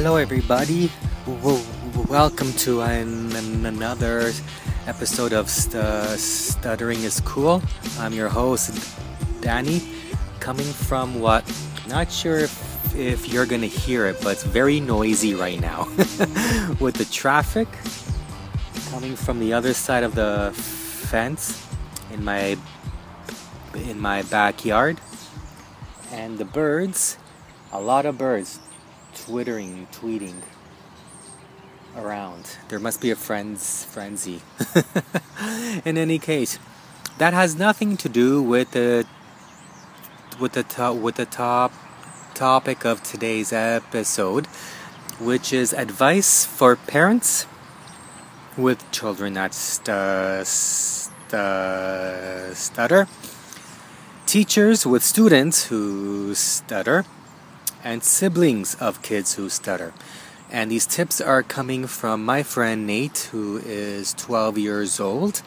Hello, everybody. Welcome to an- an- another episode of St- uh, Stuttering is Cool. I'm your host, Danny, coming from what? Not sure if, if you're gonna hear it, but it's very noisy right now with the traffic coming from the other side of the fence in my in my backyard and the birds a lot of birds twittering tweeting around. There must be a friends frenzy. In any case that has nothing to do with the with the top with the top topic of today's episode which is advice for parents with children that stu- stu- stutter, teachers with students who stutter, and siblings of kids who stutter. And these tips are coming from my friend Nate, who is 12 years old.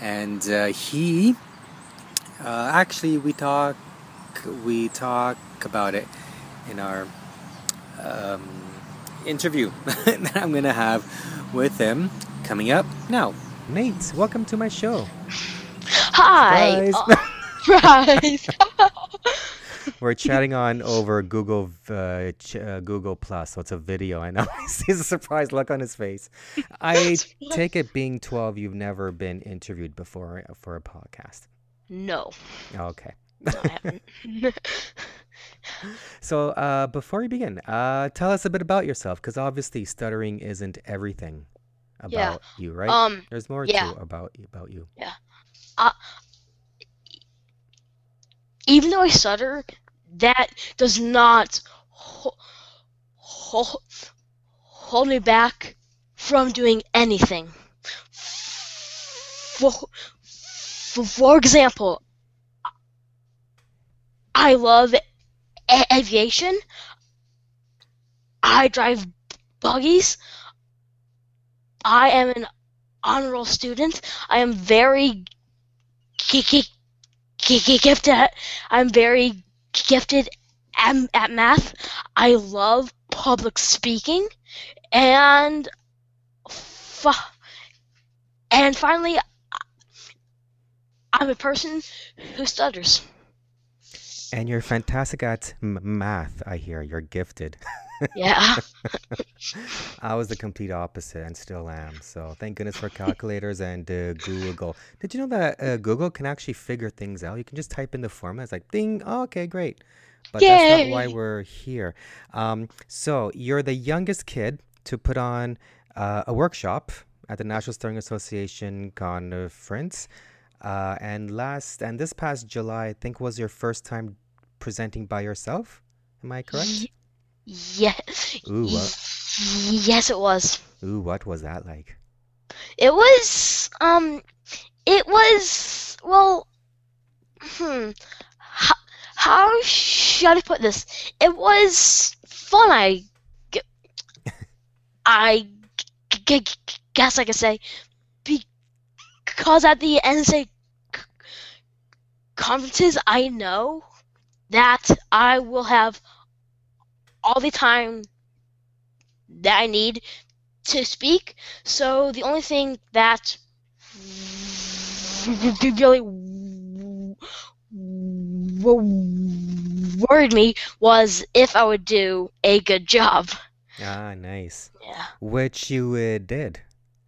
And uh, he, uh, actually, we talk, we talk about it in our um, interview that I'm gonna have with him coming up now. Nate, welcome to my show. Hi. Surprise. Oh, surprise. We're chatting on over Google uh, ch- uh, Google Plus, so it's a video. I know he sees a surprised look on his face. I take it, being 12, you've never been interviewed before for a podcast. no, Okay. no, I haven't. So, uh, before we begin, uh, tell us a bit about yourself, because obviously stuttering isn't everything about Yeah. you, right? um, There's more yeah. to about about you. Even though I stutter, that does not ho- ho- hold me back from doing anything. For, for, example, I love a- aviation. I drive buggies. I am an honor roll student. I am very gi- gifted. I'm very gifted at, at math. I love public speaking, and fu- and finally, I'm a person who stutters. And you're fantastic at m- math, I hear. You're gifted. Yeah. I was the complete opposite and still am. So thank goodness for calculators and uh, Google. Did you know that uh, Google can actually figure things out? You can just type in the formula. It's like, ding, oh, okay, great. But that's not why we're here. Um, so you're the youngest kid to put on uh, a workshop at the National Stuttering Association conference. Uh, and last and this past July, I think was your first time presenting by yourself. Am I correct? Ye- Yes. Ooh, what, Yes, it was. ooh, what was that like? It was um it was well hmm how, how should I put this? It was fun I I g- g- guess I could say because at the NSA conferences I know that I will have all the time that I need to speak. So the only thing that really worried me was if I would do a good job. Ah, nice. Yeah. Which you uh, did.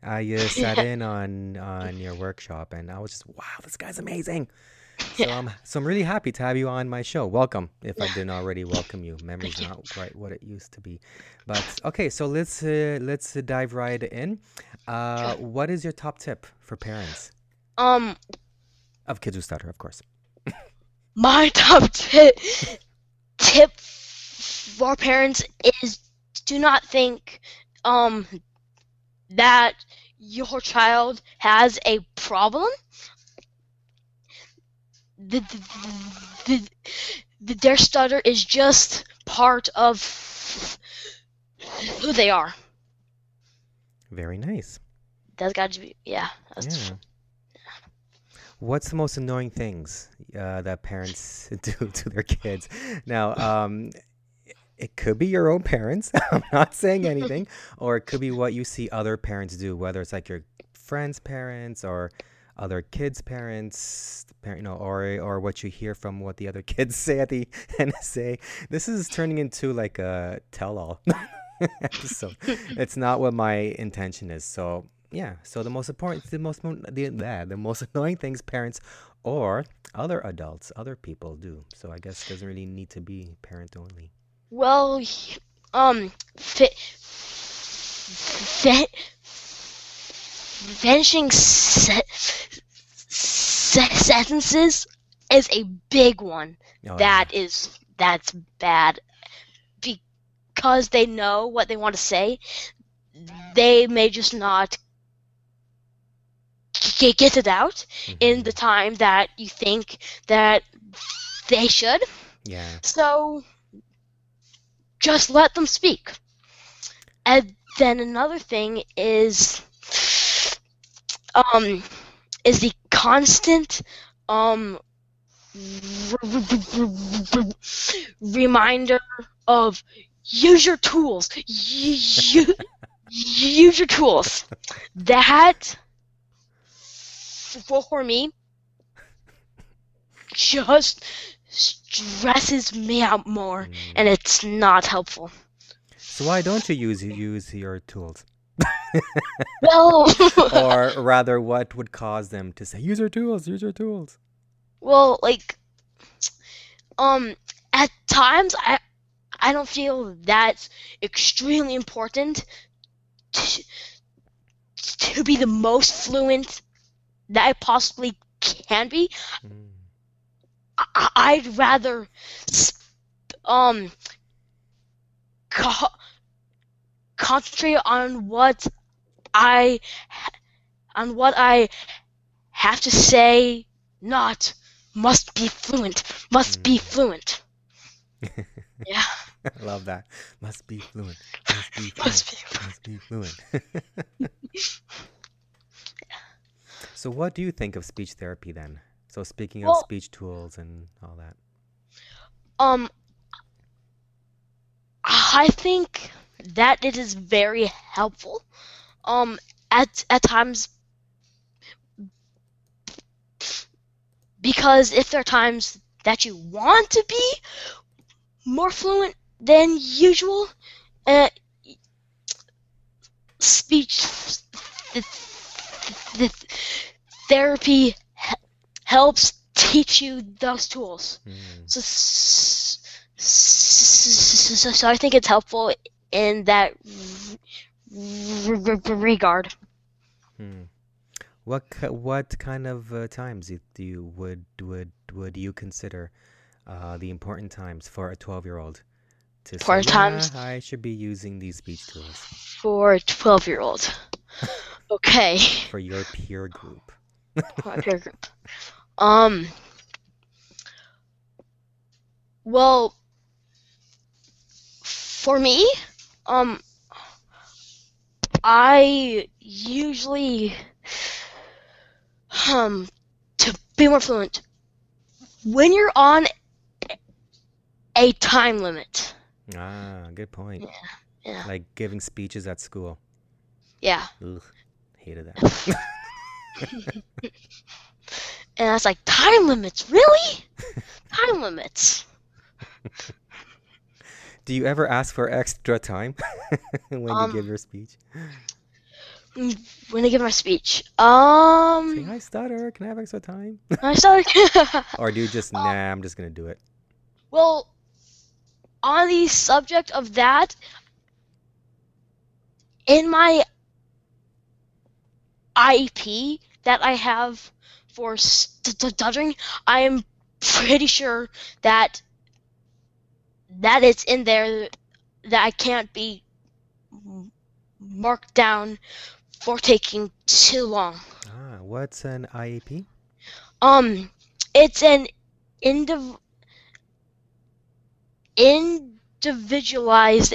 I uh, sat in on on your workshop, and I was just, wow, this guy's amazing. So. I'm so I'm really happy to have you on my show. Welcome. If I didn't already welcome you, memory's you. not quite what it used to be. But okay, so let's uh, let's dive right in. Uh, Sure. what is your top tip for parents Um, of kids who stutter, of course? my top tip tip for parents is do not think um that your child has a problem. The, the, the, the, their stutter is just part of who they are. Very nice. That's got to be yeah. That's, Yeah. What's the most annoying things uh, that parents do to their kids? Now, um, it could be your own parents. I'm not saying anything. or it could be what you see other parents do, whether it's like your friends' parents or other kids' parents, you know, or or what you hear from what the other kids say at the NSA. This is turning into like a tell-all episode. it's not what my intention is. So yeah. So the most important, the most the the most annoying things parents or other adults, other people do. So I guess it doesn't really need to be parent only. Well, um, fi- fi- finishing se- se- sentences is a big one. Oh, That is that's bad because they know what they want to say. They may just not get it out yeah. in the time that you think that they should. yeah. So just let them speak. And then another thing is um is the constant um reminder of use your tools. Use your tools. That for me just stresses me out more Mm. and it's not helpful. So why don't you use use your tools? Well, or rather, what would cause them to say, "Use your tools, use your tools"? well, like, um, at times I, I don't feel that's extremely important to, to be the most fluent that I possibly can be. Mm. I, I'd rather, um, co- concentrate on what I, on what I have to say, not must be fluent, must be Mm. fluent. Yeah, I love that. Must be fluent. Must be fluent. must be fluent. Must be fluent. so, what do you think of speech therapy then? So, speaking of Well- speech tools and all that. Um, I think that it is very helpful. Um, at at times, because if there are times that you want to be more fluent than usual, uh, speech th- th- therapy he- helps teach you those tools. Mm. So, s- s- so, so I think it's helpful in that regard. Hmm. What what kind of uh, times do you would would would you consider uh, the important times for a twelve year old to say, Important times? "Yeah, I should be using these speech tools For a 12 year old. Okay. for your peer group? My peer group. Um. Well, for me, um, I usually, um, to be more fluent, when you're on a time limit. Ah, good point. Yeah. Like giving speeches at school. Yeah. Ugh, hated that. And I was like, time limits? Really? time limits. Do you ever ask for extra time when Um, you give your speech? When I give my speech. Say, Um, hi, stutter. Can I have extra time? I started. or do you just, Um, nah, I'm just gonna do it. well, on the subject of that, in my IEP that I have for stuttering, I am pretty sure that that it's in there that I can't be marked down for taking too long. Ah, what's an IEP? Um, it's an indiv- individualized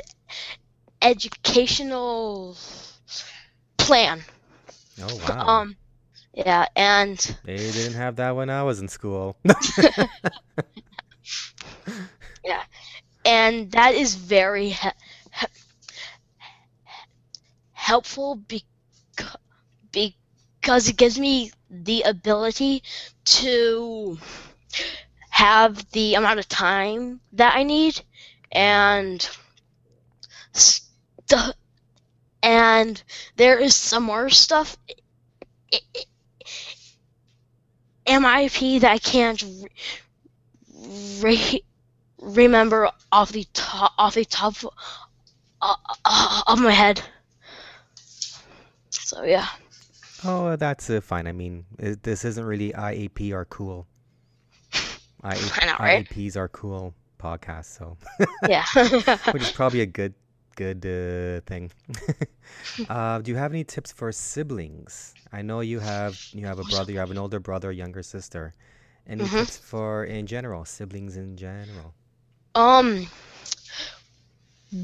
educational plan. Oh, wow. Um, yeah, and They didn't have that when I was in school. and that is very he- he- helpful because because it gives me the ability to have the amount of time that I need and stu- and there is some more stuff MIP that I can't re- re- remember off the top off the top uh, uh, of my head. So yeah. Oh, that's uh, fine. I mean, it, this isn't really IEP or cool. I, I know, right? IEPs are cool podcasts, so Yeah. which is probably a good good uh, thing. uh, do you have any tips for siblings? I know you have you have a brother, you have an older brother, younger sister. Any Mhm. tips for in general, siblings in general? Um.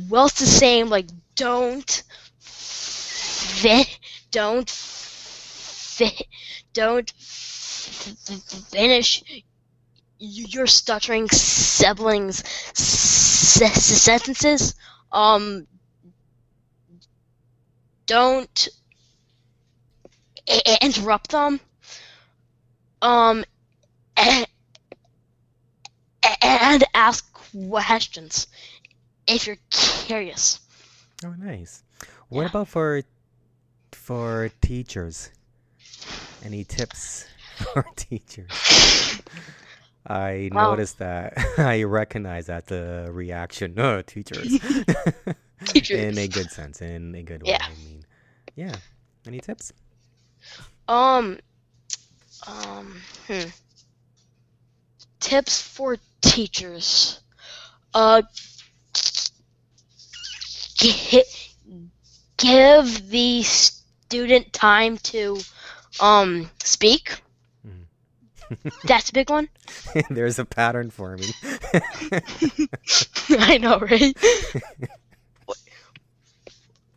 Well, it's the same. Like, don't fit. Don't fit. Don't finish your stuttering siblings' se- sentences. Um. Don't interrupt them. Um. And ask questions if you're curious. Oh, nice. What Yeah. about for for teachers? Any tips for teachers? I noticed that. I recognize that the reaction. Oh, teachers. Teachers. in a good sense, in a good way. Yeah. I mean, yeah. Any tips? Um, um, hmm. Tips for teachers. Uh, gi- give the student time to, um, speak. Mhm. That's a big one. There's a pattern for me. I know, right?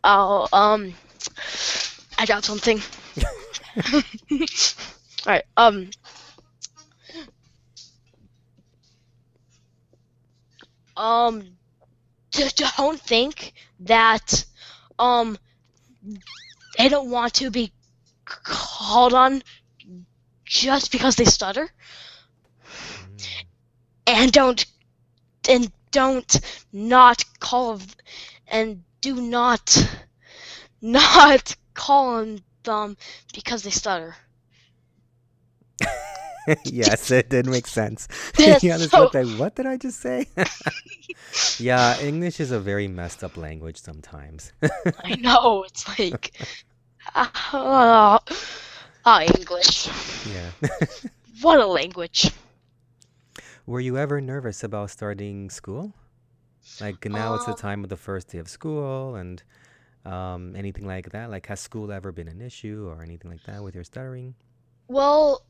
Oh, um, I got something. Alright, um. Um, don't think that, um, they don't want to be called on just because they stutter. Mm. and don't and don't not call and do not not call on them because they stutter. yes, it did make sense. Yeah, so- what, what did I just say? yeah, English is a very messed up language sometimes. I know it's like ah ah, English. yeah. What a language. Were you ever nervous about starting school? Like now it's the Um, time of the first day of school and um, anything like that? Like has school ever been an issue or anything like that with your stuttering? Well,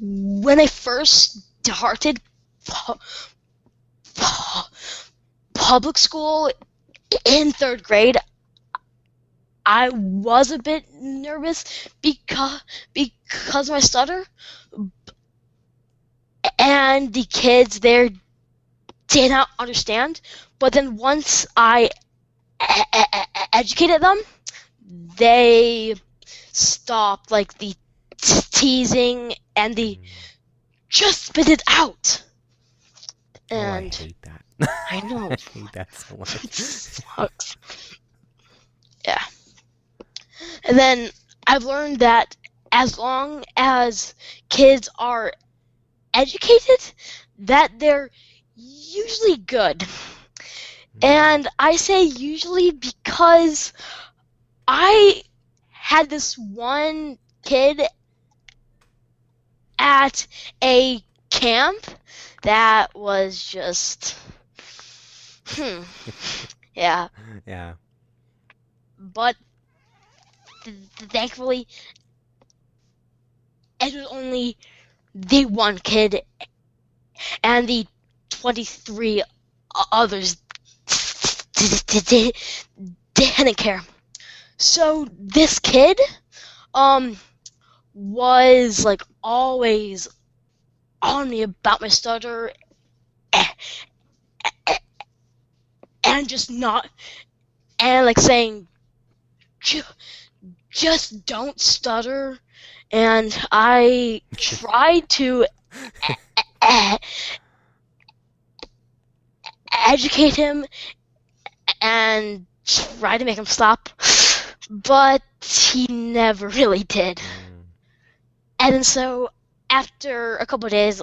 when I first started pu- pu- public school in third grade, I was a bit nervous because because of my stutter, and the kids there did not understand. But then once I educated them, they stopped like the t- teasing and the Mm. just spit it out. Oh, I And hate that. I know. I hate that so much. it sucks. Yeah. And then I've learned that as long as kids are educated, that they're usually good. Mm. And I say usually because I had this one kid at a camp that was just hmm yeah. Yeah. but th- th- thankfully it was only the one kid and the 23 others. Didn't care so this kid um was like always on me about my stutter and just not and like saying just don't stutter. And I tried to educate him and try to make him stop, but he never really did. Mm. And so after a couple days,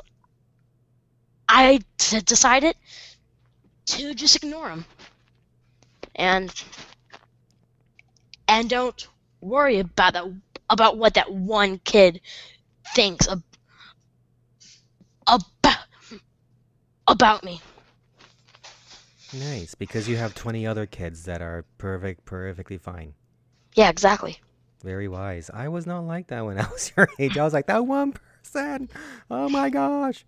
I decided to just ignore him and and don't worry about that about what that one kid thinks ab- about about me. Nice, because you have 20 other kids that are perfect, perfectly fine. Yeah, exactly. Very wise. I was not like that when I was your age. I was like, that one person. Oh my gosh.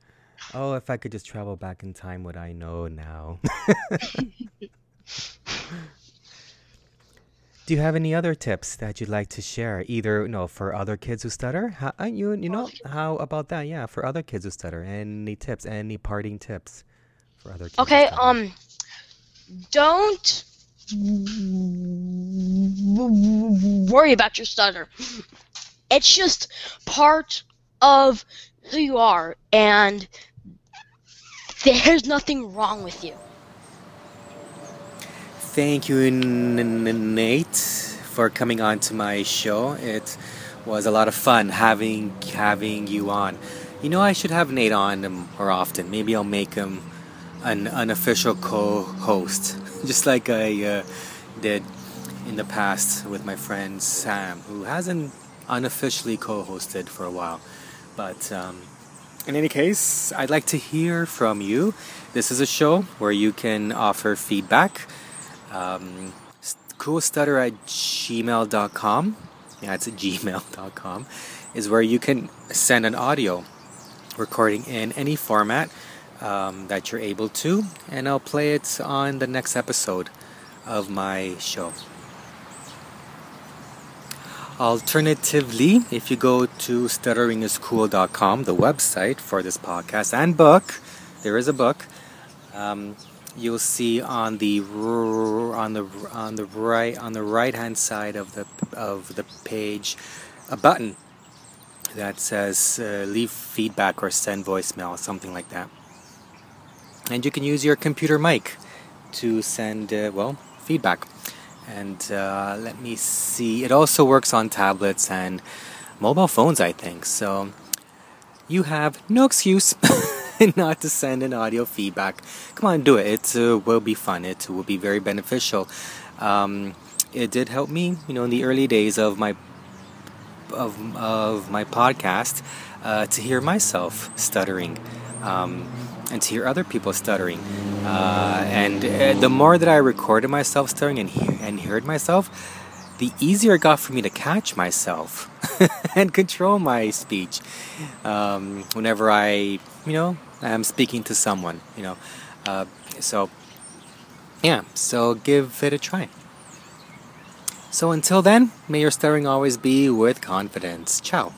Oh, if I could just travel back in time, would I know now? Do you have any other tips that you'd like to share, either you know for other kids who stutter? How, uh, you you know how about that? Yeah, for other kids who stutter, any tips, any parting tips for other kids? Okay, um, don't worry about your stutter. It's just part of who you are, and there's nothing wrong with you. Thank you, Nate, for coming on to my show. It was a lot of fun having having you on. You know, I should have Nate on more often. Maybe I'll make him an unofficial co-host, just like I uh, did in the past with my friend Sam, who hasn't unofficially co-hosted for a while. But um, in any case, I'd like to hear from you. This is a show where you can offer feedback um, coolstutter at gmail.com. Yeah, it's gmail.com. Is where you can send an audio recording in any format um, that you're able to, and I'll play it on the next episode of my show. Alternatively, if you go to stutteringiscool.com, the website for this podcast and book, there is a book. Um, you'll see on the on the on the right on the right hand side of the of the page a button that says uh, leave feedback or send voicemail something like that and you can use your computer mic to send uh, well feedback and uh, let me see it also works on tablets and mobile phones i think so you have no excuse not to send an audio feedback. Come on, do it. It uh, will be fun. It will be very beneficial. Um, it did help me, you know, in the early days of my of of my podcast uh, to hear myself stuttering. Um, and to hear other people stuttering, uh, and uh, the more that I recorded myself stuttering and, he- and heard myself, the easier it got for me to catch myself and control my speech um, whenever I, you know, am speaking to someone, you know. Uh, so, yeah, so give it a try. So until then, may your stuttering always be with confidence. Ciao.